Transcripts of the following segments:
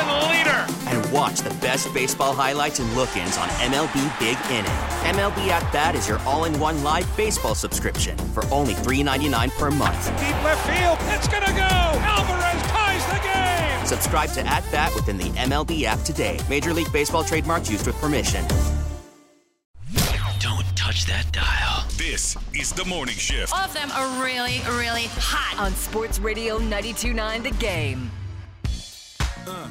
And watch the best baseball highlights and look-ins on MLB Big Inning. MLB At Bat is your all-in-one live baseball subscription for only $3.99 per month. Deep left field, it's gonna go. Alvarez ties the game. Subscribe to At Bat within the MLB app today. Major League Baseball trademarks used with permission. Don't touch that dial. This is the morning shift. All of them are really, really hot. On Sports Radio 92.9 The Game. Uh,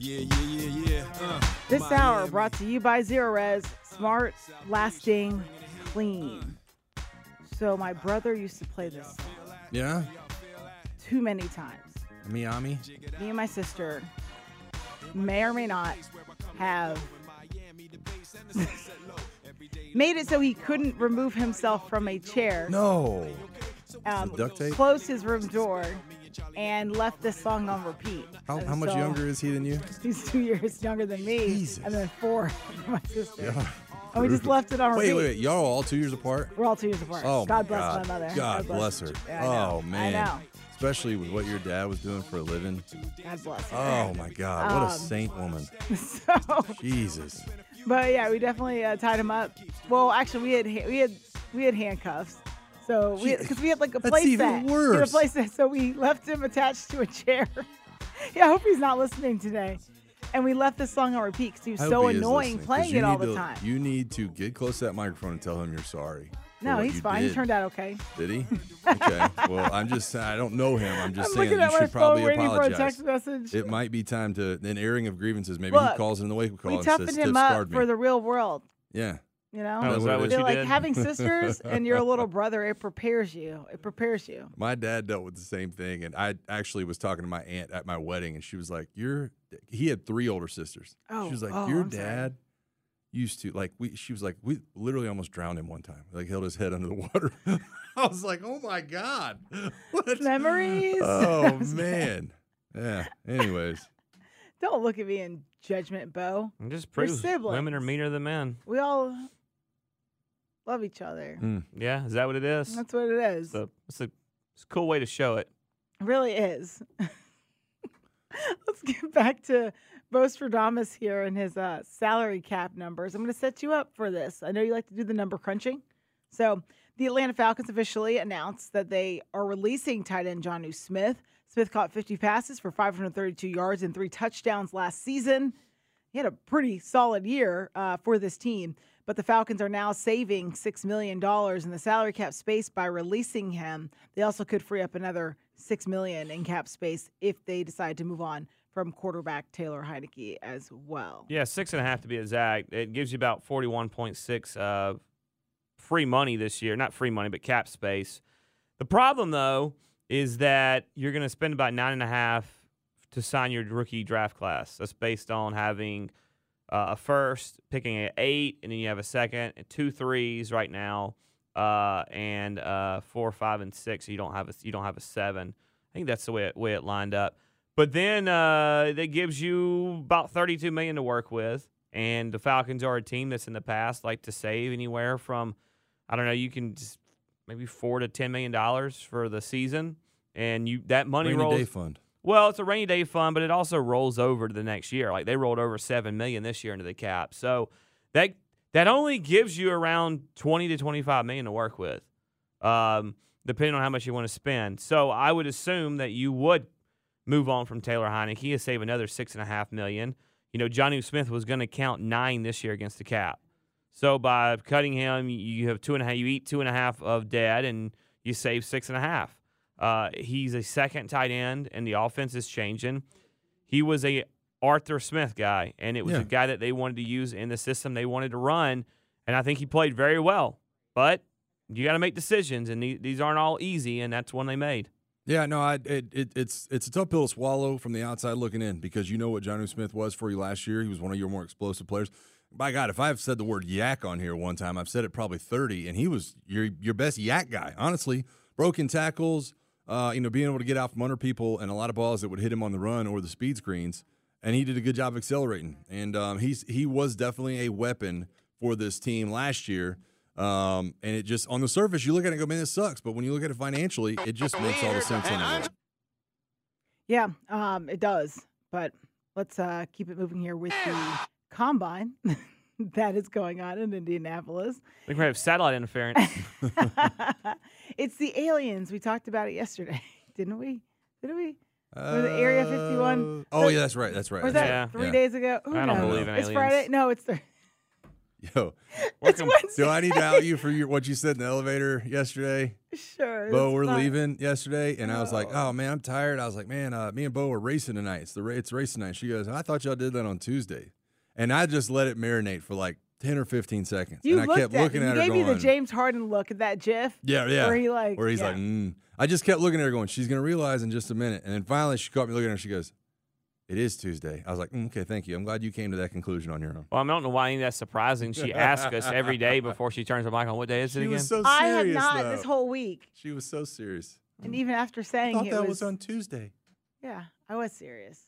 yeah, yeah, yeah, yeah. Uh, this hour brought to you by Zerorez. Smart, lasting, clean. So my brother used to play this song. Yeah? Too many times. Miami? Me and my sister may or may not have made it so he couldn't remove himself from a chair. No. Um, duct tape? Closed his room door and left this song on repeat. How, how much so, younger is he than you? He's two years younger than me, Jesus. and then four for my sister. Yeah. And we just left it on wait, repeat. Wait, wait, y'all all two years apart? We're all two years apart. Oh, God bless God. my mother. God, bless her. Yeah, oh, man. I know. Especially with what your dad was doing for a living. God bless her. Oh, my God. What Um, a saint woman. So, Jesus. but yeah, we definitely uh, tied him up. Well, actually, we had we had we had handcuffs. So we because we had like a That's play even set. We had a worse. play set, so we left him attached to a chair. yeah, I hope he's not listening today. And we left this song on repeat because he was I so hope he is annoying listening, 'cause playing you it all need the to- time. You need to get close to that microphone and tell him you're sorry. for No, what he's you fine. He did. turned out okay. Did he? Okay. well, I'm just I don't know him. I'm just I'm saying looking you at my should phone probably waiting for a apologize. text message. It might be time to an airing of grievances. Maybe Look, he calls in the wake up call we and toughened says, him up scarred me." for the real world. yeah. You know, Oh, is that what you like did? having sisters and your little brother. It prepares you. It prepares you. My dad dealt with the same thing, and I actually was talking to my aunt at my wedding, and she was like, "Your," he had three older sisters. Oh, she was oh, like, oh, "Your I'm sorry. dad used to like we." She was like, "We literally almost drowned him one time. Like held his head under the water." I was like, "Oh my god, what Memories. Oh man, yeah. Anyways, Don't look at me in judgment, Beau. It just We're proves women are meaner than men. We all love each other. Mm. Yeah, is that what it is? That's what it is. It's a, it's a, it's a cool way to show it. It really is. Let's get back to Beau Stradamus here and his uh, salary cap numbers. I'm going to set you up for this. I know you like to do the number crunching. So, the Atlanta Falcons officially announced that they are releasing tight end Jonnu Smith. Smith caught 50 passes for 532 yards and three touchdowns last season. He had a pretty solid year uh, for this team, but the Falcons are now saving $6 million in the salary cap space by releasing him. They also could free up another 6 million in cap space if they decide to move on from quarterback Taylor Heinicke as well. Yeah, six and a half to be exact. It gives you about forty-one point six uh, free money this year. Not free money, but cap space. The problem though is that you're going to spend about nine and a half to sign your rookie draft class. That's based on having uh, a first, picking an eight, and then you have a second, and two threes right now, uh, and uh, four, five, and six. You don't have a you don't have a seven. I think that's the way it, way it lined up. But then uh, that gives you about 32 million to work with, and the Falcons are a team that's in the past like to save anywhere from, I don't know, you can just maybe four to ten million dollars for the season. and you that money Rainy rolls. day fund. Well, it's a rainy day fund, but it also rolls over to the next year. Like they rolled over seven million this year into the cap, so that that only gives you around twenty to twenty five million to work with, um, depending on how much you want to spend. So I would assume that you would move on from Taylor Heinicke and save another six and a half million. You know, Jonnu Smith was going to count nine this year against the cap. So by cutting him, you have two and a half. You eat two and a half of dead, and you save six and a half. Uh, he's a second tight end, and the offense is changing. He was a Arthur Smith guy, and it was Yeah. a guy that they wanted to use in the system they wanted to run, and I think he played very well. But you got to make decisions, and these aren't all easy, and that's one they made. Yeah, no, I, it, it, it's it's a tough pill to swallow from the outside looking in because you know what Jonnu Smith was for you last year. He was one of your more explosive players. By God, if I've said the word yak on here one time, I've said it probably thirty, and he was your your best yak guy. Honestly, broken tackles, uh, you know, being able to get out from under people, and a lot of balls that would hit him on the run or the speed screens, and he did a good job accelerating. And um, he's he was definitely a weapon for this team last year. Um, and it just on the surface, you look at it and go, man, this sucks. But when you look at it financially, it just makes all the sense in the world. Yeah, um, it does. But let's uh, keep it moving here with the combine that is going on in Indianapolis. We can have satellite interference. it's the aliens. We talked about it yesterday, didn't we? Didn't we? or the Area 51. Oh, yeah, that's right. That's right. Was that's that Yeah. right. three Yeah. days ago? Who I don't knows? believe in It's aliens. Friday. No, it's Thursday. Yo, It's Wednesday. do I need to out you for your, what you said in the elevator yesterday? Sure. Beau, we're fine. leaving yesterday, and I was like, "Oh man, I'm tired." I was like, "Man, uh, me and Beau are racing tonight. It's the ra- it's racing night." She goes, "I thought y'all did that on Tuesday," and I just let it marinate for like ten or fifteen seconds, You and I kept at, looking you at her gave going, me the James Harden look at that GIF. "Yeah, yeah," Where he like, where he's yeah. like, mm. I just kept looking at her going, "She's gonna realize in just a minute," and then finally she caught me looking at her. She goes, "It is Tuesday." I was like, mm, "Okay, thank you. I'm glad you came to that conclusion on your own." well, I don't know why that's surprising. She asks us every day before she turns her mic on. What day is it She again? was so I have not though. this whole week, She was so serious. and even after saying I thought it that was, was on Tuesday. yeah, I was serious.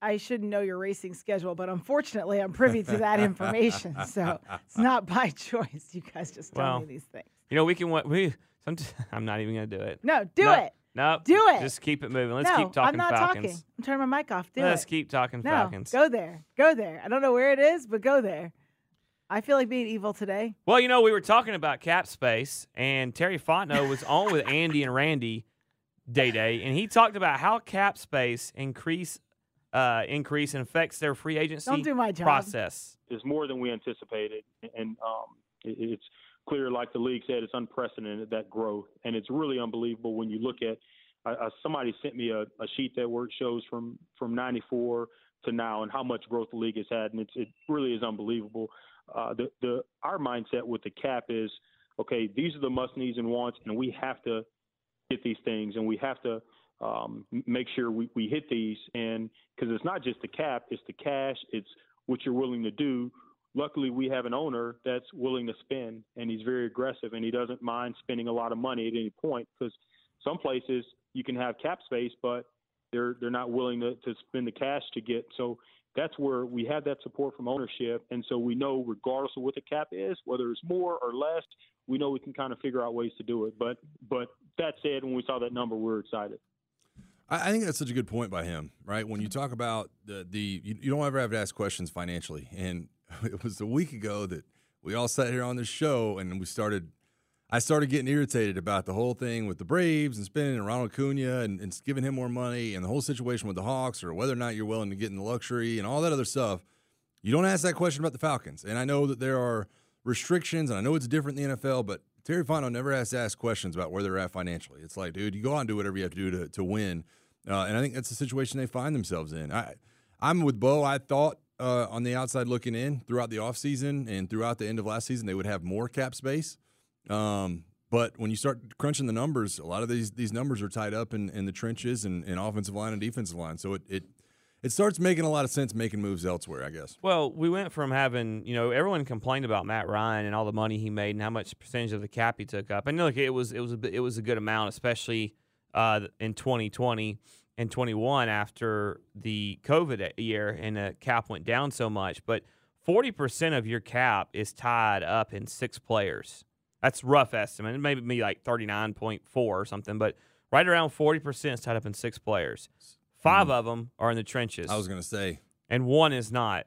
I shouldn't know your racing schedule, but unfortunately, I'm privy to that information, so it's not by choice. You guys just tell Well, me these things. you know, we can. We. I'm not even gonna do it. No, do No, it. No, Do it. Just keep it moving. Let's no, keep talking Falcons. I'm not Falcons. talking. I'm turning my mic off. Do Let's it. keep talking no, Falcons. go there. Go there. I don't know where it is, but go there. I feel like being evil today. Well, you know, we were talking about cap space, and Terry Fontenot was on with Andy and Randy Day Day, and he talked about how cap space increase uh, increase and affects their free agency Don't do my job. process. is more than we anticipated, and um, it, it's clear, like the league said, it's unprecedented that growth, and it's really unbelievable when you look at. Uh, uh, somebody sent me a, a sheet that where it shows from from '94 to now and how much growth the league has had, and it's, it really is unbelievable. Uh, the the our mindset with the cap is okay. These are the must needs and wants, and we have to get these things, and we have to um, make sure we, we hit these. And because it's not just the cap, it's the cash, it's what you're willing to do. Luckily, we have an owner that's willing to spend, and he's very aggressive, and he doesn't mind spending a lot of money at any point. Because some places you can have cap space, but they're they're not willing to, to spend the cash to get. So that's where we have that support from ownership, and so we know regardless of what the cap is, whether it's more or less, we know we can kind of figure out ways to do it. But but that said, when we saw that number, we we're excited. I think that's such a good point by him, right? When you talk about the the you, you don't ever have to ask questions financially, and it was a week ago that we all sat here on this show and we started. I started getting irritated about the whole thing with the Braves and spending and Ronald Acuna and, and giving him more money and the whole situation with the Hawks or whether or not you're willing to get in the luxury and all that other stuff. You don't ask that question about the Falcons, and I know that there are restrictions, and I know it's different in the NFL, but Terry Fontenot never has to ask questions about where they're at financially. It's like, dude, you go out and do whatever you have to do to, to win. Uh, and I think that's the situation they find themselves in. I, I'm with Beau. I thought uh, on the outside looking in throughout the offseason and throughout the end of last season, they would have more cap space. Um, but when you start crunching the numbers, a lot of these these numbers are tied up in, in the trenches and, offensive line and defensive line. So it, it it starts making a lot of sense making moves elsewhere, I guess. Well, we went from having, you know, everyone complained about Matt Ryan and all the money he made and how much percentage of the cap he took up. And look, it was it was a it was a good amount, especially uh, in 2020 and 21 after the COVID year and the cap went down so much. But 40% of your cap is tied up in six players. That's rough estimate. It may be like 39.4 or something, but Right around 40% is tied up in six players. 5 of them are in the trenches. I was going to say. And one is not.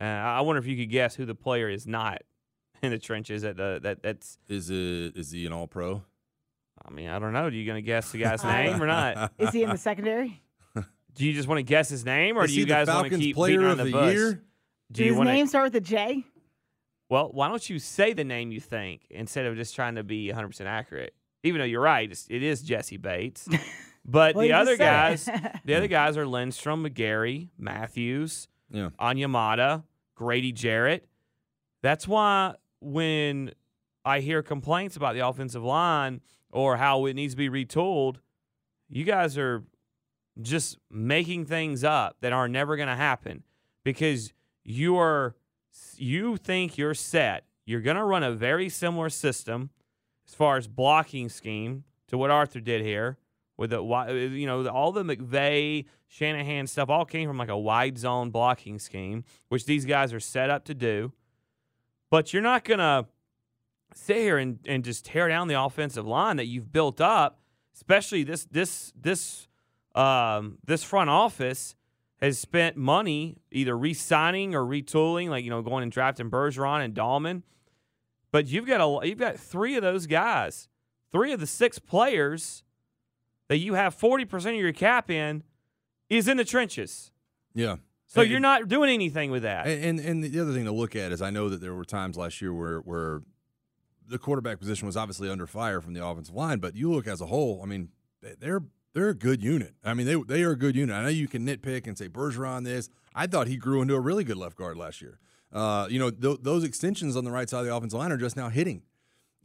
Uh, I wonder if you could guess who the player is not in the trenches. At the that that's is it is he an All Pro? I mean, I don't know. Are you going to guess the guy's name or not? Is he in the secondary? Do you just want to guess his name, or Is do you guys want to keep player beating of on the, the bush? year? Do Does you his want name start with a J? Well, why don't you say the name you think instead of just trying to be 100 percent accurate? Even though you're right, it's, Jessie Bates. But Well, the other guys, the other guys are Lindstrom, McGary, Matthews, Yeah. Onyemata, Grady Jarrett. That's why when I hear complaints about the offensive line or how it needs to be retooled, you guys are just making things up that are never going to happen because you are you think you're set. You're going to run a very similar system as far as blocking scheme to what Arthur did here with the you know all the McVay Shanahan stuff all came from like a wide zone blocking scheme, which these guys are set up to do. But you're not going to sit here and, and just tear down the offensive line that you've built up, especially this this this um, this front office has spent money either re-signing or retooling, like you know, going and drafting Bergeron and Dalman. But you've got a you've got three of those guys, three of the six players that you have forty percent of your cap in is in the trenches. Yeah. So And- you're not doing anything with that. And, and and the other thing to look at is I know that there were times last year where where the quarterback position was obviously under fire from the offensive line, but you look as a whole, I mean, they- they're they're a good unit. I mean, they they are a good unit. I know you can nitpick and say Bergeron this. I thought he grew into a really good left guard last year. Uh, you know, th- those extensions on the right side of the offensive line are just now hitting.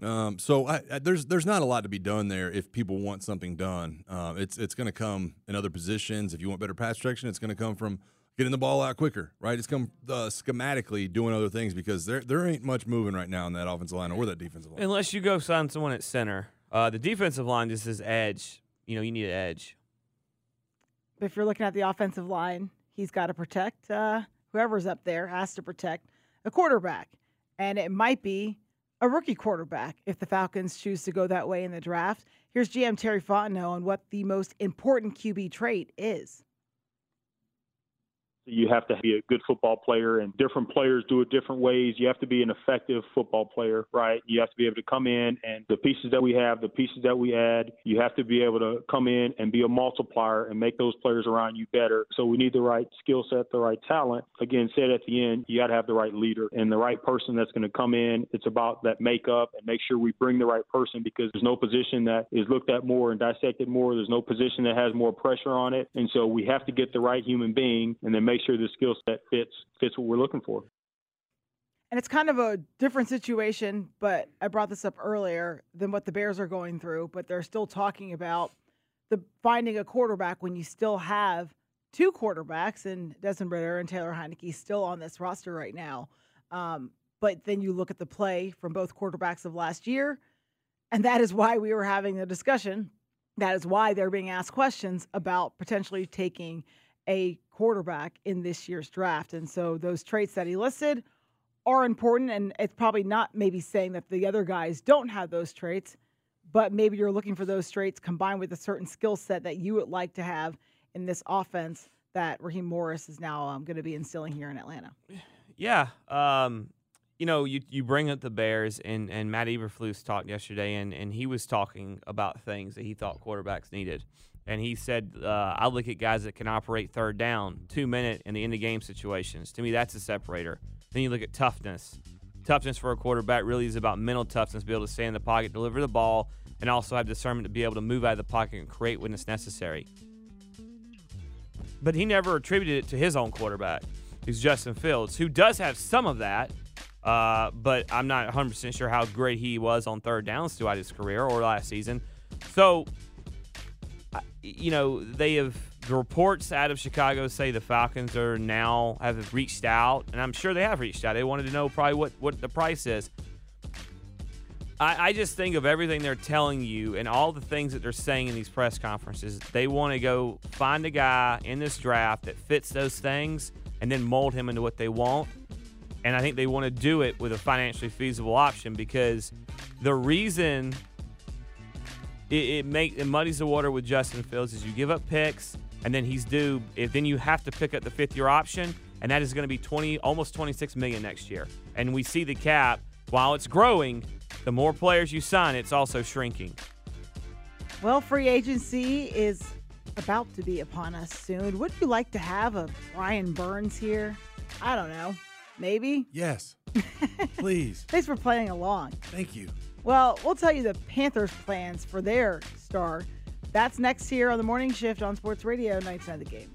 Um, so I, I, there's there's not a lot to be done there if people want something done. Uh, it's it's going to come in other positions. If you want better pass protection, it's going to come from getting the ball out quicker, right? It's come uh, schematically doing other things because there there ain't much moving right now in that offensive line or that defensive line. Unless you go sign someone at center. Uh, the defensive line just is edge. You know, you need an edge. But If you're looking at the offensive line, he's got to protect uh, whoever's up there has to protect a quarterback, and it might be a rookie quarterback if the Falcons choose to go that way in the draft. Here's GM Terry Fontenot on what the most important QB trait is. You have to be a good football player, and different players do it different ways. You have to be an effective football player, right? You have to be able to come in and the pieces that we have, the pieces that we add, you have to be able to come in and be a multiplier and make those players around you better. So we need the right skill set, the right talent. Again, said at the end, you got to have the right leader and the right person that's going to come in. It's about that makeup and make sure we bring the right person because there's no position that is looked at more and dissected more. There's no position that has more pressure on it. And so we have to get the right human being and then make sure the skill set fits fits what we're looking for. And it's kind of a different situation, but I brought this up earlier than what the Bears are going through, but they're still talking about the finding a quarterback when you still have two quarterbacks and Desmond Ridder and Taylor Heinicke still on this roster right now. Um, but then you look at the play from both quarterbacks of last year, and that is why we were having the discussion. That is why they're being asked questions about potentially taking a quarterback in this year's draft. And so those traits that he listed are important. And it's probably not maybe saying that the other guys don't have those traits, but maybe you're looking for those traits combined with a certain skill set that you would like to have in this offense that Raheem Morris is now um, going to be instilling here in Atlanta. Yeah. Um, you know, you, you bring up the Bears, and, and Matt Eberflus talked yesterday, and, and he was talking about things that he thought quarterbacks needed. And he said, uh, I look at guys that can operate third down, two minute, in the end of game situations. To me, that's a separator. Then you look at toughness. Toughness for a quarterback really is about mental toughness, be able to stay in the pocket, deliver the ball, and also have discernment to be able to move out of the pocket and create when it's necessary. But he never attributed it to his own quarterback, who's Justin Fields, who does have some of that. Uh, but I'm not 100% sure how great he was on third downs throughout his career or last season. So, you know, they have the reports out of Chicago say the Falcons are now have reached out, and I'm sure they have reached out. They wanted to know probably what what the price is. I, I just think of everything they're telling you and all the things that they're saying in these press conferences. They want to go find a guy in this draft that fits those things and then mold him into what they want. And I think they want to do it with a financially feasible option because the reason it, it make it muddies the water with Justin Fields is you give up picks and then he's due. If then you have to pick up the fifth year option, and that is going to be twenty almost twenty six million next year. And we see the cap while it's growing, the more players you sign, it's also shrinking. Well, free agency is about to be upon us soon. Would you like to have a Brian Burns here? I don't know. Maybe? Yes. Please. Thanks for playing along. Thank you. Well, we'll tell you the Panthers' plans for their star. That's next here on the morning shift on Sports Radio 99 The Game.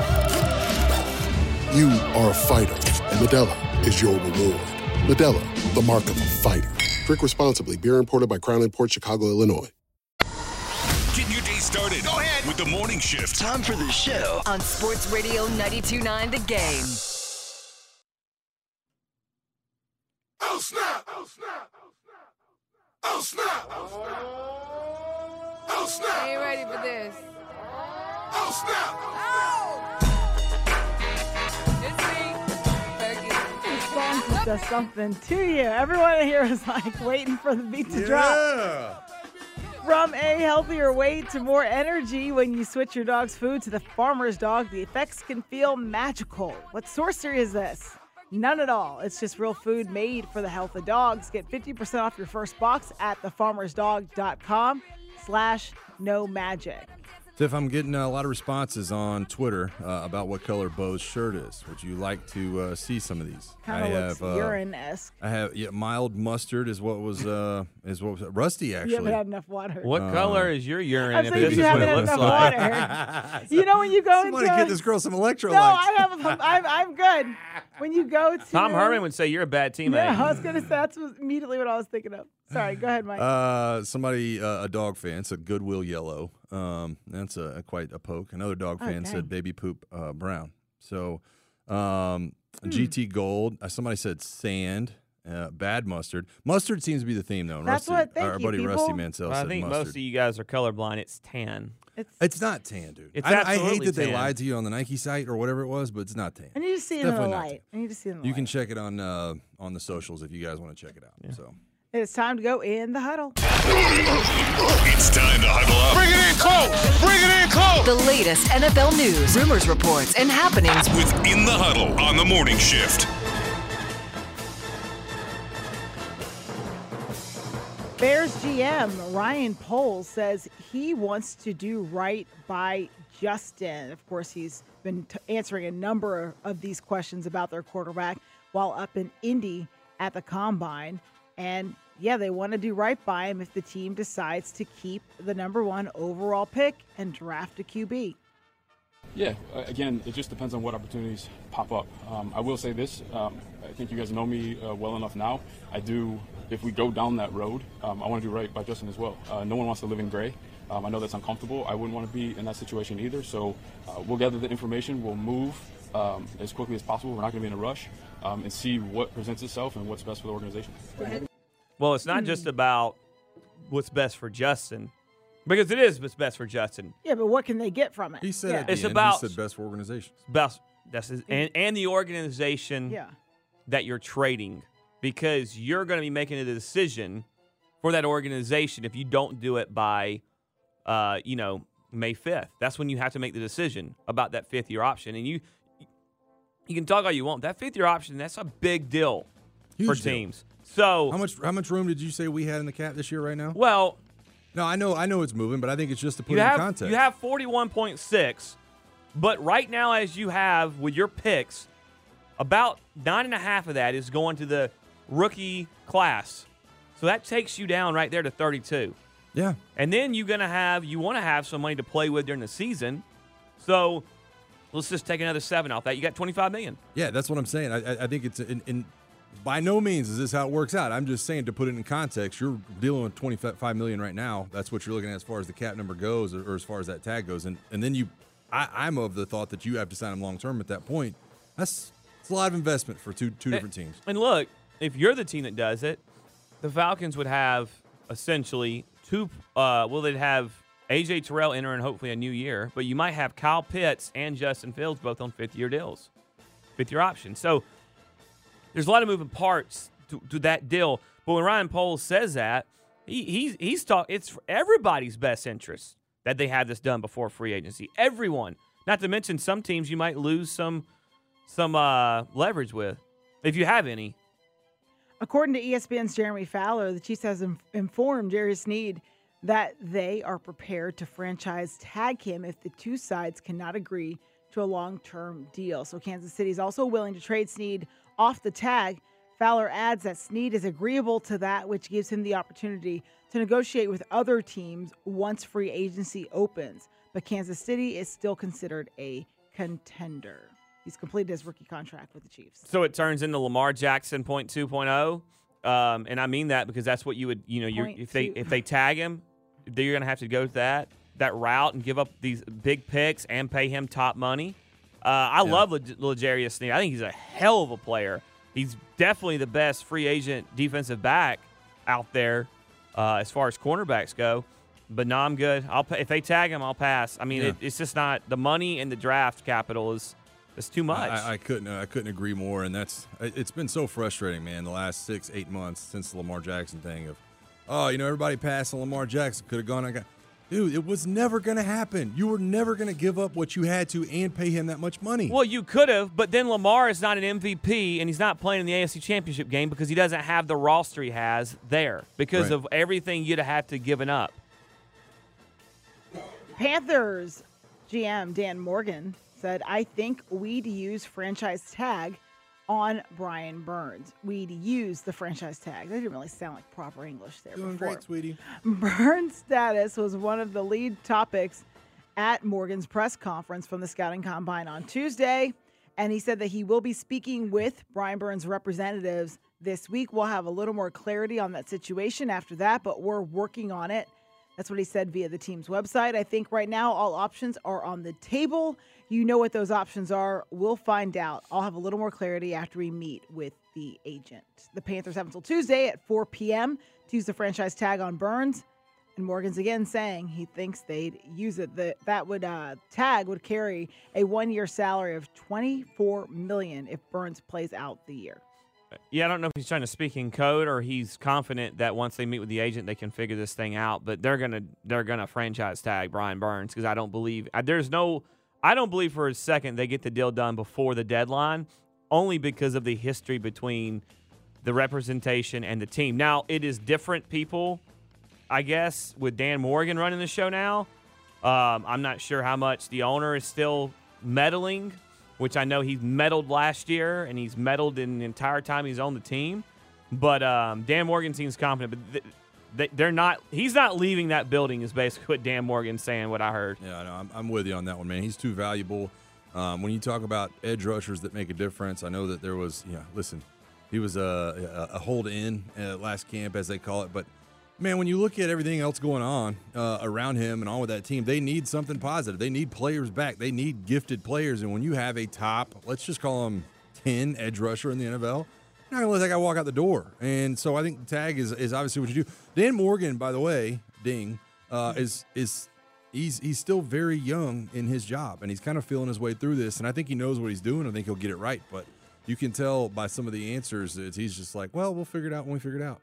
You are a fighter, and Modelo is your reward. Modelo, the mark of a fighter. Drink responsibly. Beer imported by Crown Port Chicago, Illinois. Getting your day started Go ahead. with the morning shift. Time for the show on Sports Radio 92.9 The Game. Oh, oh, oh snap! Oh snap! Oh snap! Oh snap! Are you ready for this? Oh snap! Oh! Does something to you. Everyone here is like waiting for the beat to drop. From a healthier weight to more energy when you switch your dog's food to the farmer's dog, the effects can feel magical. What sorcery is this? None at all. It's just real food made for the health of dogs. Get 50% off your first box at thefarmersdog.com slash no magic. Tiff, I'm getting uh, a lot of responses on Twitter uh, about what color Beau's shirt is. Would you like to uh, see some of these? Kind of looks uh, urine-esque. I have yeah, mild mustard is what was uh, is what was rusty actually. You haven't had enough water. What Uh, color is your urine? I'm if this you is what haven't it had looks enough like. water. you know when you go Somebody into get this girl some electrolytes. No, I have. A, I'm, I'm good. When you go to Tom Herman would say you're a bad teammate. Yeah, I was gonna say that's immediately what I was thinking of. Sorry, go ahead, Mike. Uh, somebody, uh, a dog fan, said Goodwill yellow. Um, that's a, a quite a poke. Another dog Oh, fan dang. said baby poop uh, brown. So, um, Hmm. GT gold. Uh, somebody said sand. Uh, bad mustard. Mustard seems to be the theme though. and That's Rusty, what- thank our you, buddy Rusty people. Mansell Well, I said think mustard. most of you guys are colorblind. It's tan. It's, It's not tan, dude. It's I, I hate absolutely that they tan. lied to you on the Nike site or whatever it was, but it's not tan. I need to see it in the Definitely not light. I need to see it in the You light. can check it on uh, on the socials if you guys want to check it out. So It's time to go in the huddle. It's time to huddle up. Bring it in close. Bring it in close. The latest NFL news, rumors, reports, and happenings with In the Huddle on the morning shift. Bears GM Ryan Poles says he wants to do right by Justin. Of course, he's been t- answering a number of these questions about their quarterback while up in Indy at the combine. And yeah, they want to do right by him if the team decides to keep the number one overall pick and draft a QB. Yeah, again, it just depends on what opportunities pop up. Um, I will say this: um, I think you guys know me uh, well enough now. I do. If we go down that road, um, I want to do right by Justin as well. Uh, no one wants to live in gray. Um, I know that's uncomfortable. I wouldn't want to be in that situation either. So uh, we'll gather the information. We'll move um, as quickly as possible. We're not going to be in a rush, um, and see what presents itself and what's best for the organization. Well, it's not just about what's best for Justin. because it is what's best for Justin. Yeah, but what can they get from it? He said yeah. at the It's end, about- he said best for organizations. Best that's his, and and the organization Yeah. that you're trading because you're going to be making a decision for that organization if you don't do it by, uh, you know, May 5th. That's when you have to make the decision about that fifth year option. And you you can talk all you want. That fifth year option, that's a big deal for Huge deal. teams. So How much how much room did you say we had in the cap this year right now? well, No, I know I know it's moving, but I think it's just to put you it have in context. you have 41.6, but right now as you have with your picks, about nine and a half of that is going to the rookie class. So that takes you down right there to 32. yeah. And then you're gonna have you want to have some money to play with during the season. So let's just take another seven off that. You got 25 million. Yeah, that's what I'm saying. I, I- think it's in, in by no means is this how it works out. I'm just saying to put it in context. You're dealing with 25 million right now. That's what you're looking at as far as the cap number goes, or, or as far as that tag goes. And and then you, I, I'm of the thought that you have to sign him long term at that point. That's it's a lot of investment for two two different teams. And look, if you're the team that does it, the Falcons would have essentially two. Uh, well, they'd have AJ Terrell entering hopefully a new year, but you might have Kyle Pitts and Justin Fields both on fifth year deals, fifth year options. So there's a lot of moving parts to, to that deal. But when Ryan Poles says that, he, he's he's talk. It's everybody's best interest that they have this done before free agency. Everyone. Not to mention some teams you might lose some some uh, leverage with, if you have any. According to ESPN's Jeremy Fowler, the Chiefs has inf- informed Jerry Sneed that they are prepared to franchise tag him if the two sides cannot agree to a long-term deal. So Kansas City is also willing to trade Sneed off the tag. Fowler adds that Sneed is agreeable to that, which gives him the opportunity to negotiate with other teams once free agency opens. But Kansas City is still considered a contender. He's completed his rookie contract with the Chiefs. So it turns into Lamar Jackson point two um, and I mean that because that's what you would you know you if they if they tag him, you're gonna have to go to that that route and give up these big picks and pay him top money. Uh, I Yeah. love Leg- L'Jarius Sneed. I think he's a hell of a player. He's definitely the best free agent defensive back out there uh, as far as cornerbacks go. But no, I'm good. I'll if they tag him, I'll pass. I mean, Yeah. it, it's just not the money and the draft capital is is too much. I, I couldn't I couldn't agree more, and that's it- it's been so frustrating, man. The last six eight months since the Lamar Jackson thing of, oh, you know, everybody passed on Lamar Jackson could have gone. I got, dude, it was never gonna happen. You were never gonna give up what you had to and pay him that much money. Well, you could have, but then Lamar is not an MVP and he's not playing in the AFC Championship game because he doesn't have the roster he has there because Right. of everything you'd have to given up. Panthers GM Dan Morgan said, I think we'd use franchise tag on Brian Burns. We'd use the franchise tag. That didn't really sound like proper English there Doing before. great, sweetie. Burns' status was one of the lead topics at Morgan's press conference from the scouting combine on Tuesday. And he said that he will be speaking with Brian Burns' representatives this week. We'll have a little more clarity on that situation after that, but we're working on it. That's what he said via the team's website. I think right now all options are on the table. You know what those options are. We'll find out. I'll have a little more clarity after we meet with the agent. The Panthers have until Tuesday at 4 p.m. to use the franchise tag on Burns. And Morgan's again saying he thinks they'd use it. That that would uh, tag would carry a one-year salary of 24 million if Burns plays out the year. Yeah, I don't know if he's trying to speak in code or he's confident that once they meet with the agent, they can figure this thing out. But they're gonna they're gonna franchise tag Brian Burns because I don't believe there's no I don't believe for a second they get the deal done before the deadline, only because of the history between the representation and the team. Now it is different people, I guess, with Dan Morgan running the show now. Um, I'm not sure how much the owner is still meddling, which I know he's meddled last year and he's meddled in the entire time he's on the team. But um, Dan Morgan seems confident, but th- they're not. He's not leaving that building. Is basically what Dan Morgan's saying. What I heard. Yeah, I know. I'm, I'm with you on that one, man. He's too valuable. Um, when you talk about edge rushers that make a difference, I know that there was, yeah, listen, he was a, a, a hold in uh, last camp, as they call it. But, man, when you look at everything else going on uh, around him and on with that team, they need something positive. They need players back. They need gifted players. And when you have a top, let's just call him 10 edge rusher in the NFL, not to let that guy walk out the door. And so I think the tag is, is obviously what you do. Dan Morgan, by the way, ding, uh, is is he's he's still very young in his job, and he's kind of feeling his way through this. And I think he knows what he's doing. I think he'll get it right. But you can tell by some of the answers that he's just like, well, we'll figure it out when we figure it out.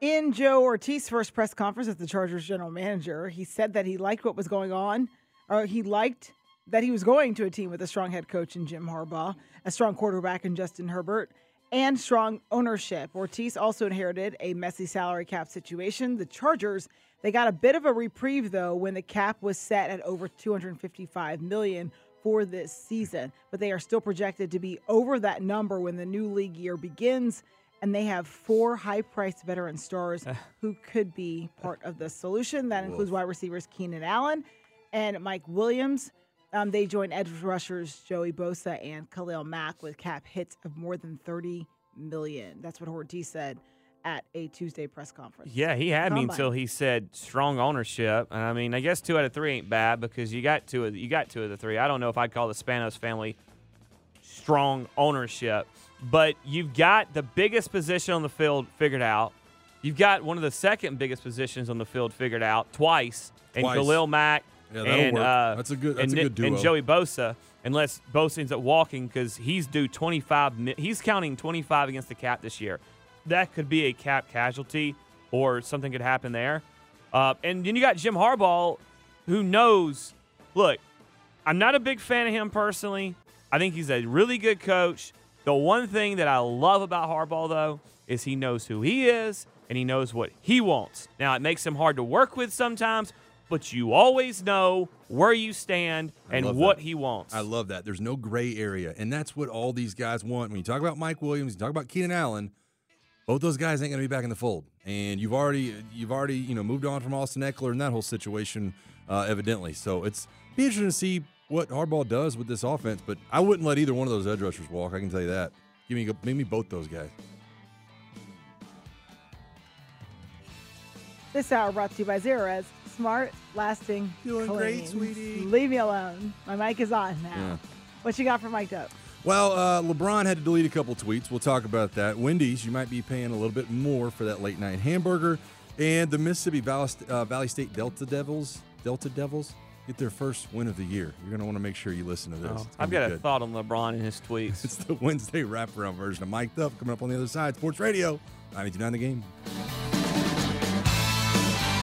In Joe Hortiz's first press conference as the Chargers general manager, he said that he liked what was going on, or he liked that he was going to a team with a strong head coach in Jim Harbaugh, a strong quarterback in Justin Herbert, and strong ownership. Hortiz also inherited a messy salary cap situation. The Chargers, they got a bit of a reprieve though when the cap was set at over 255 million for this season, but they are still projected to be over that number when the new league year begins and they have four high-priced veteran stars eh. who could be part of the solution. That includes wide receivers Keenan Allen and Mike Williams. Um, they join edge rushers Joey Bosa and Khalil Mack with cap hits of more than 30 million. That's what Hortiz said at a Tuesday press conference. Yeah, he had me Combine. until he said strong ownership. And I mean, I guess two out of three ain't bad because you got two of you got two of the three. I don't know if I'd call the Spanos family strong ownership, but you've got the biggest position on the field figured out. You've got one of the second biggest positions on the field figured out twice, and Khalil Mack Yeah, that'll and work. uh, That's a good- that's and, a good and. Joey Bosa. Unless Bosa ends up walking because he's due 25. He's counting 25 against the cap this year. That could be a cap casualty, or something could happen there. Uh, and then you got Jim Harbaugh, who knows. Look, I'm not a big fan of him personally. I think he's a really good coach. The one thing that I love about Harbaugh, though, is he knows who he is and he knows what he wants. Now, it makes him hard to work with sometimes, but you always know where you stand and what that. he wants. I love that. There's no gray area, and that's what all these guys want. When you talk about Mike Williams, you talk about Keenan Allen. Both those guys ain't going to be back in the fold, and you've already you've already you know moved on from Austin Ekeler and that whole situation, uh, evidently. So it's be interesting to see what Harbaugh does with this offense. But I wouldn't let either one of those edge rushers walk. I can tell you that. Give me give me both those guys. This hour brought to you by Zerorez. Smart, lasting, Doing great, clean. sweetie. Leave me alone. My mic is on now. Yeah. What you got for mic'd up? Well, uh, LeBron had to delete a couple tweets. We'll talk about that. Wendy's, you might be paying a little bit more for that late night hamburger. And the Mississippi Valley, uh, Valley State Delta Devils, Delta Devils, get their first win of the year. You're going to want to make sure you listen to this. Oh, I've be got a good. thought on LeBron and his tweets. It's the Wednesday wraparound version of Mic'd Up coming up on the other side. Sports Radio, 92.9 The Game.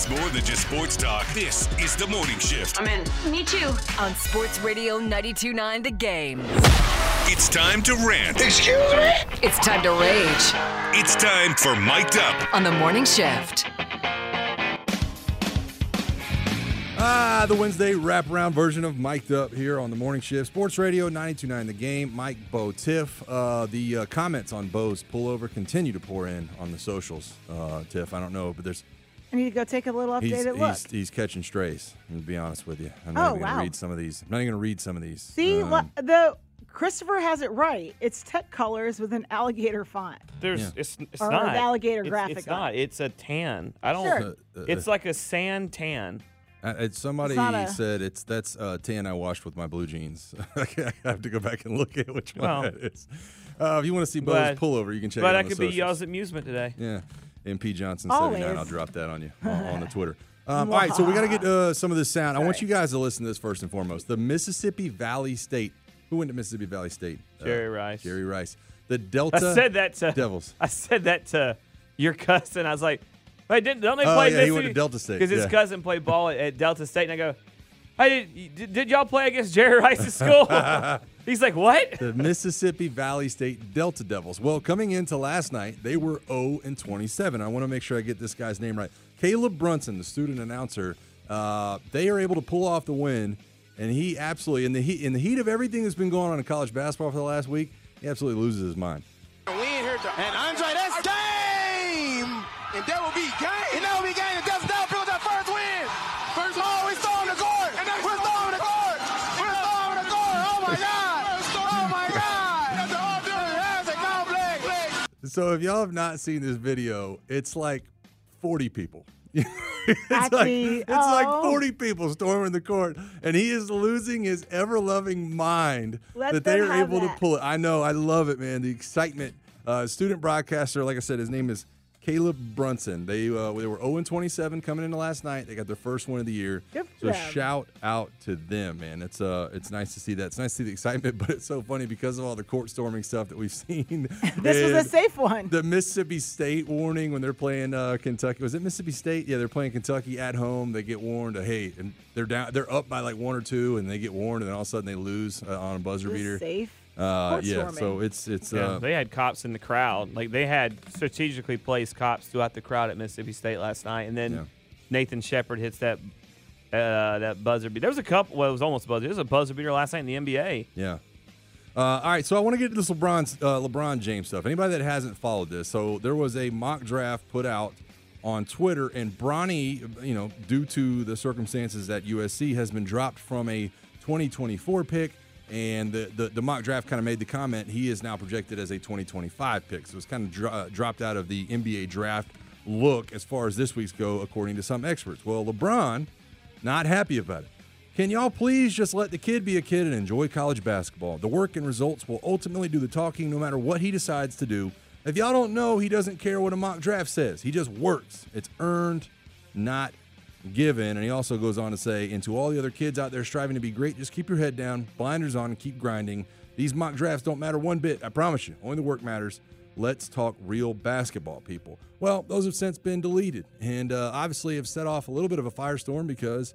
It's more than just sports talk. This is the morning shift. I'm in. Me too. On Sports Radio 92.9 The Game. It's time to rant. Excuse me? It's time to rage It's time for Mic'd Up. on the morning shift. Ah, the Wednesday wraparound version of Mic'd Up here on the morning shift. Sports Radio 929 The Game. Mike, Beau, Tiff. Uh, the uh, comments on Beau's pullover continue to pour in on the socials. Uh, Tiff, I don't know, but there's I need to go take a little he's, updated look. he's, he's catching strays. I'm gonna be honest with you. I'm Oh, not even gonna wow. read some of these. I'm not even gonna read some of these. See, Um, lo- the Christopher has it right. It's tech colors with an alligator font. There's Yeah. it's, it's Or not an alligator it's, graphic It's on not. It's a tan. I don't. Sure. Uh, uh, it's like a sand tan. Uh, it's somebody It's not a- said it's that's uh, tan I washed with my blue jeans. I have to go back and look at which one Well, that is. Uh, if you want to see Beau's But- pullover, you can check But it that out on could the be socials. y'all's amusement today. Yeah, MP Johnson seventy nine. Always. I'll drop that on you uh, on the Twitter. Um, all right, so we got to get uh, some of this sound. I want you guys to listen to this first and foremost. The Mississippi Valley State. Who went to Mississippi Valley State? Uh, Jerry Rice. Jerry Rice. The Delta. I said that to Devils. I said that to your cousin. I was like, "Hey, didn't don't they Oh, play yeah, he went to Delta State, Because his cousin played ball at, at Delta State, and I go, "Hey, did, did, did y'all play against Jerry Rice's school?" He's like, "What?" the Mississippi Valley State Delta Devils. Well, coming into last night, they were 0 and 27. I want to make sure I get this guy's name right. Caleb Brunson, the student announcer, uh, they are able to pull off the win, and he absolutely in the heat in the heat of everything that's been going on in college basketball for the last week, he absolutely loses his mind. We in here to, and Andre, so if y'all have not seen this video, it's like 40 people. it's like it's like oh. 40 people storming the court, and he is losing his ever loving mind Let that they are able to pull it. I know, I love it, man. The excitement. Uh, student broadcaster, like I said, his name is Caleb Brunson. They uh, they were 0 27 coming into last night. They got their first win of the year. Good so them. shout out to them, man. It's uh it's nice to see that. It's nice to see the excitement, but it's so funny because of all the court storming stuff that we've seen. This was a safe one. The Mississippi State warning when they're playing uh, Kentucky. Was it Mississippi State? Yeah, they're playing Kentucky at home. They get warned. Uh, hey, and they're down. They're up by like one or two, and they get warned, and then all of a sudden they lose uh, on a buzzer beater. safe. Uh, yeah, so it's it's Yeah, uh, they had cops in the crowd. Like they had strategically placed cops throughout the crowd at Mississippi State last night, and then Yeah. Nathan Shepard hits that uh, that buzzer beat. There was a couple. Well, it was almost a buzzer. There was a buzzer beater last night in the NBA. Yeah. Uh, all right, so I want to get to this LeBron uh, LeBron James stuff. Anybody that hasn't followed this, so there was a mock draft put out on Twitter, and Bronny, you know, due to the circumstances at USC, has been dropped from a 2024 pick, and the the, the mock draft kind of made the comment he is now projected as a 2025 pick. So it's kind of dro- uh, dropped out of the NBA draft look as far as this week's go, according to some experts. Well, LeBron not happy about it. Can y'all please just let the kid be a kid and enjoy college basketball? The work and results will ultimately do the talking no matter what he decides to do. If y'all don't know, he doesn't care what a mock draft says. He just works. It's earned, not given. And he also goes on to say, and to all the other kids out there striving to be great, just keep your head down, blinders on, and keep grinding. These mock drafts don't matter one bit. I promise you. Only the work matters. Let's talk real basketball, people. Well, those have since been deleted, and uh, obviously have set off a little bit of a firestorm because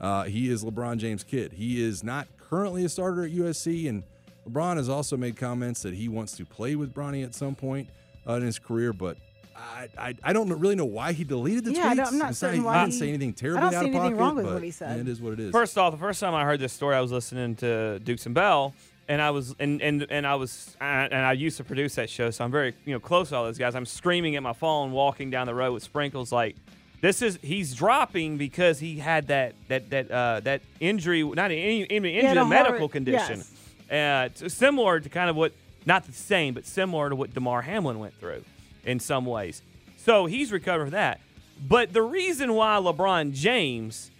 uh, he is LeBron James' kid. He is not currently a starter at USC, and LeBron has also made comments that he wants to play with Bronny at some point uh, in his career, but. I, I, I don't really know why he deleted the Yeah, tweets. don't- I'm not It's certain he why didn't say anything terrible. I terribly don't see of anything pocket, wrong with what he said. It is what it is. First off, the first time I heard this story, I was listening to Dukes and Bell, and I was and and, and I was and I used to produce that show, so I'm very you know close to all those guys. I'm screaming at my phone, walking down the road with sprinkles, like this is he's dropping because he had that that that uh, that injury, not an in- in- injury, had a a medical heart- condition, yes. uh, similar to kind of what not the same, but similar to what Damar Hamlin went through in some ways. So he's recovering from that. But the reason why LeBron James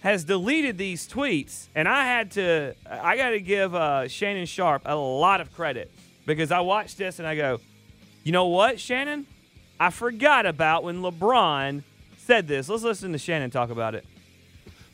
has deleted these tweets, and I had to, I got to give uh, Shannon Sharpe a lot of credit because I watched this and I go, you know what, Shannon? I forgot about when LeBron said this. Let's listen to Shannon talk about it.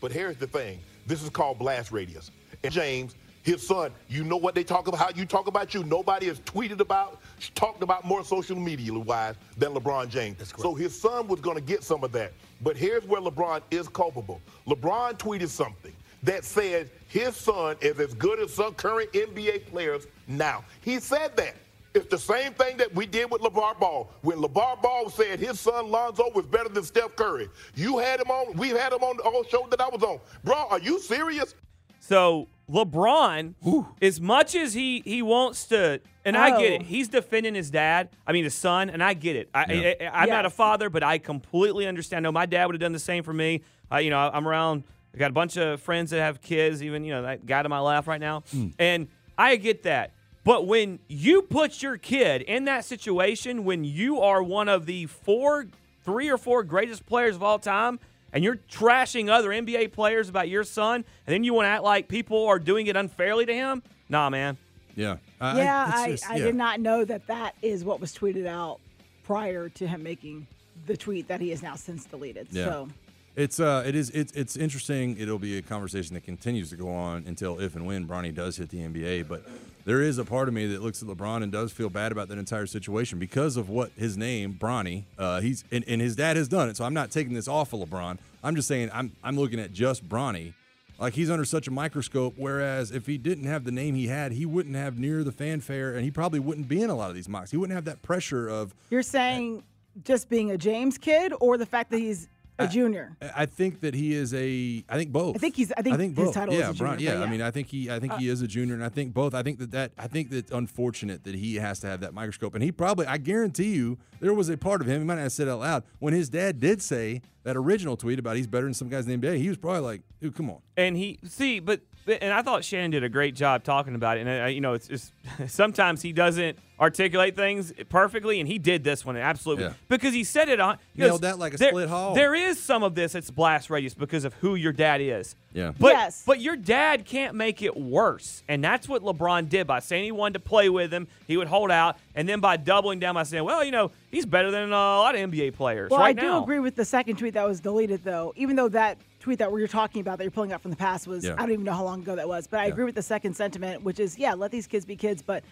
But here's the thing this is called blast radius. And James, his son, you know what they talk about, how you talk about you. Nobody has tweeted about, talked about more social media wise than LeBron James. So his son was going to get some of that. But here's where LeBron is culpable. LeBron tweeted something that said his son is as good as some current NBA players now. He said that. It's the same thing that we did with LeVar Ball. When LeVar Ball said his son Lonzo was better than Steph Curry, you had him on. We've had him on the whole show that I was on. Bro, are you serious? So LeBron, as much as he he wants to, and I get Oh. it, he's defending his dad. I mean his son, and I get it. I, Yeah. I, am not a father, but I completely understand. No, my dad would have done the same for me. Uh, you know, I'm around. I got a bunch of friends that have kids. Even you know that guy to my left right now, and I get that. But when you put your kid in that situation, when you are one of the four, three or four greatest players of all time, and you're trashing other NBA players about your son, and then you want to act like people are doing it unfairly to him, nah, man. Yeah. Uh, yeah, I, just- I yeah. did not know that that is what was tweeted out prior to him making the tweet that he has now since deleted. Yeah. So It's uh, it is it's it's interesting. It'll be a conversation that continues to go on until if and when Bronny does hit the NBA. But there is a part of me that looks at LeBron and does feel bad about that entire situation because of what his name Bronny. Uh, he's and, and his dad has done it. So I'm not taking this off of LeBron. I'm just saying I'm I'm looking at just Bronny. Like he's under such a microscope. Whereas if he didn't have the name he had, he wouldn't have near the fanfare, and he probably wouldn't be in a lot of these mocks. He wouldn't have that pressure of you're saying just being a James kid or the fact that he's a junior? I think that he is a. I think both. I think he's- I think his both. title is yeah, a junior, Bron- yeah, but I mean, I think he. I think he is a junior, and I think both. I think that that. I think that's unfortunate that he has to have that microscope, and he probably. I guarantee you, there was a part of him. He might not have said it out loud when his dad did say that original tweet about he's better than some guys in the NBA, he was probably like, dude, come on. And he see, but and I thought Shannon did a great job talking about it. And uh, you know, it's just sometimes he doesn't articulate things perfectly, and he did this one absolutely Yeah. because he said it on he Nailed that like a there- split hole. There is some of this that's blast radius because of who your dad is. Yeah. But, Yes. but your dad can't make it worse. And that's what LeBron did by saying he wanted to play with him. He would hold out. And then by doubling down by saying, well, you know, he's better than a lot of NBA players Well, right I do now. agree with the second tweet that was deleted, though. Even though that tweet that we're talking about that you're pulling up from the past was, Yeah. I don't even know how long ago that was, but I Yeah. agree with the second sentiment, which is, yeah, let these kids be kids, but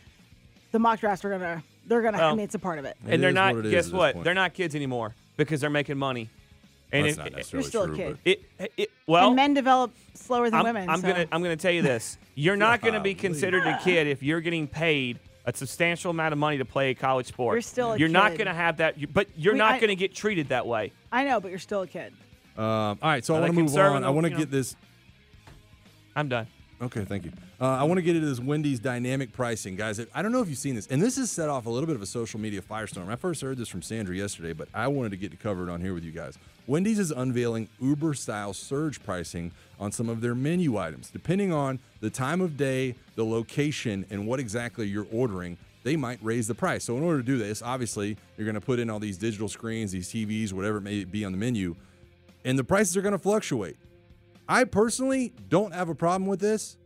the mock drafts are gonna, they're gonna. I mean, it's a part of it. And they're not, what guess what? They're not kids anymore because they're making money. And That's it- not it- You're still a kid. It, it, well, and men develop slower than I'm, women. I'm so. gonna I'm gonna tell you this. You're not gonna be considered a kid if you're getting paid a substantial amount of money to play a college sport. You're still a You're not gonna have that. But you're We- not I- gonna get treated that way. I know, but you're still a kid. Um, all right, so I Are want to move on. I want to you know? get this. I'm done. Okay, thank you. Uh, I want to get into this Wendy's dynamic pricing, guys. I don't know if you've seen this, and this has set off a little bit of a social media firestorm. I first heard this from Sandra yesterday, but I wanted to get to cover it covered on here with you guys. Wendy's is unveiling Uber-style surge pricing on some of their menu items, depending on the time of day, the location, and what exactly you're ordering. They might raise the price. So in order to do this, obviously you're going to put in all these digital screens, these TVs, whatever it may be on the menu, and the prices are going to fluctuate. I personally don't have a problem with this.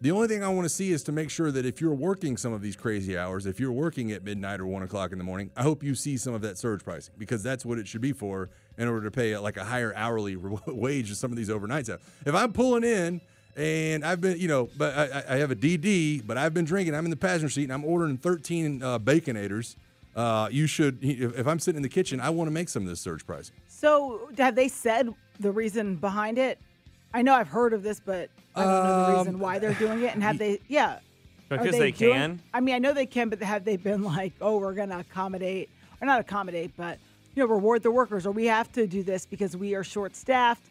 The only thing I want to see is to make sure that if you're working some of these crazy hours, if you're working at midnight or one o'clock in the morning, I hope you see some of that surge pricing because that's what it should be for in order to pay like a higher hourly wage to some of these overnights. If I'm pulling in and I've been, you know, but I, I- have a DD, but I've been drinking, I'm in the passenger seat and I'm ordering 13 uh, baconators. Uh, you should, if I'm sitting in the kitchen, I want to make some of this surge pricing. So, have they said the reason behind it? I know I've heard of this, but I don't know the reason Um, why they're doing it. And have they? Yeah. Are Because they doing- can? I mean, I know they can, but have they been like, oh, we're going to accommodate, or not accommodate, but you know, reward the workers, or we have to do this because we are short-staffed,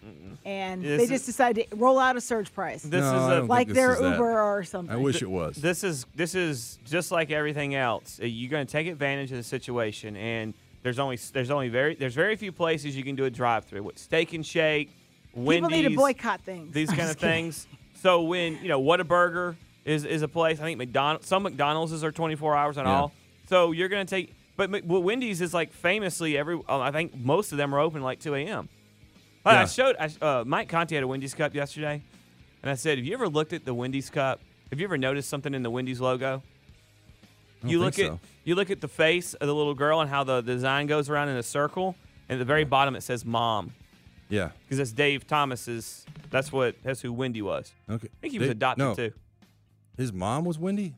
and This they is- just decided to roll out a surge price, This No, is I a don't think like this their is that. Uber or something. I wish it was. This is this is just like everything else. Uh, You're going to take advantage of the situation, and there's only there's only very there's very few places you can do a drive-through. With Steak and Shake, Wendy's, People need to boycott things. these I'm kind of kidding. things. So when you know Whataburger is is a place. I think McDonald some McDonald's are 24 hours and Yeah. all. So you're going to take. But well, Wendy's is like famously every. uh, I think most of them are open like 2 a.m. But I showed I, uh, Mike Conti had a Wendy's cup yesterday, and I said, "Have you ever looked at the Wendy's cup? Have you ever noticed something in the Wendy's logo? You look at so. you look at the face of the little girl and how the design goes around in a circle, and at the very bottom it says "mom" Yeah. because that's Dave Thomas's. That's what that's who Wendy was. Okay. I think he was They- adopted no. too. His mom was Wendy?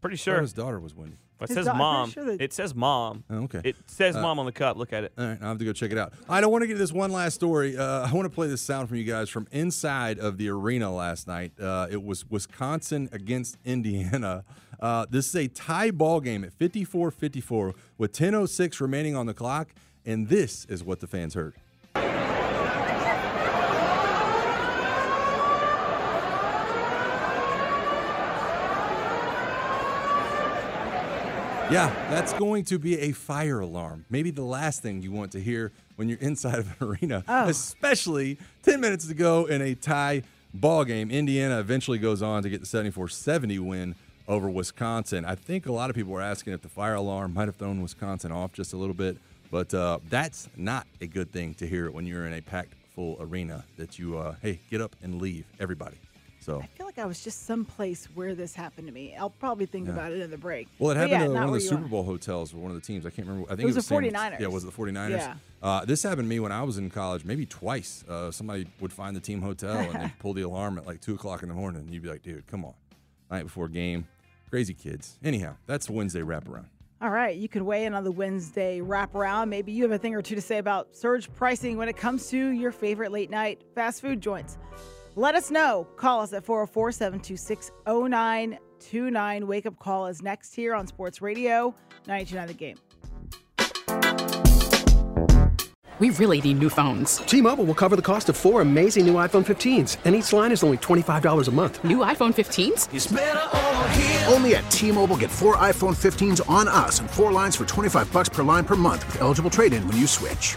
Pretty sure. his daughter was Wendy. It says da- I'm pretty mom. sure that- It says mom. Oh, okay. It says Uh, mom on the cup. Look at it. All right, I'll have to go check it out. I don't want to get this one last story. Uh, I want to play this sound from you guys from inside of the arena last night. Uh, it was Wisconsin against Indiana. Uh, this is a tie ball game at 54 54 with 10.06 remaining on the clock. And this is what the fans heard. Yeah, that's going to be a fire alarm. Maybe the last thing you want to hear when you're inside of an arena, Oh. especially 10 minutes to go in a tie ball game. Indiana eventually goes on to get the 74 70 win over Wisconsin. I think a lot of people were asking if the fire alarm might have thrown Wisconsin off just a little bit, but uh, that's not a good thing to hear when you're in a packed full arena that you, uh, hey, get up and leave, everybody. So. I feel like I was just someplace where this happened to me. I'll probably think Yeah. about it in the break. Well, it happened yeah, to one of the Super. Bowl hotels with one of the teams. I can't remember. I think It was the San- 49ers. Yeah, was it the 49ers? Yeah. Uh, this happened to me when I was in college, maybe twice. Uh, somebody would find the team hotel and they'd pull the alarm at like 2 o'clock in the morning. And you'd be like, dude, come on. Night before game. Crazy kids. Anyhow, that's the Wednesday wraparound. All right, you could weigh in on the Wednesday wraparound. Maybe you have a thing or two to say about surge pricing when it comes to your favorite late night fast food joints. Let us know. Call us at 404 726 0929. Wake up call is next here on Sports Radio 929 The Game. We really need new phones. T-Mobile will cover the cost of four amazing new iPhone 15s, and each line is only $25 a month. New iPhone 15s? Only at T-Mobile, get four iPhone 15s on us and four lines for 25 bucks per line per month with eligible trade-in when you switch.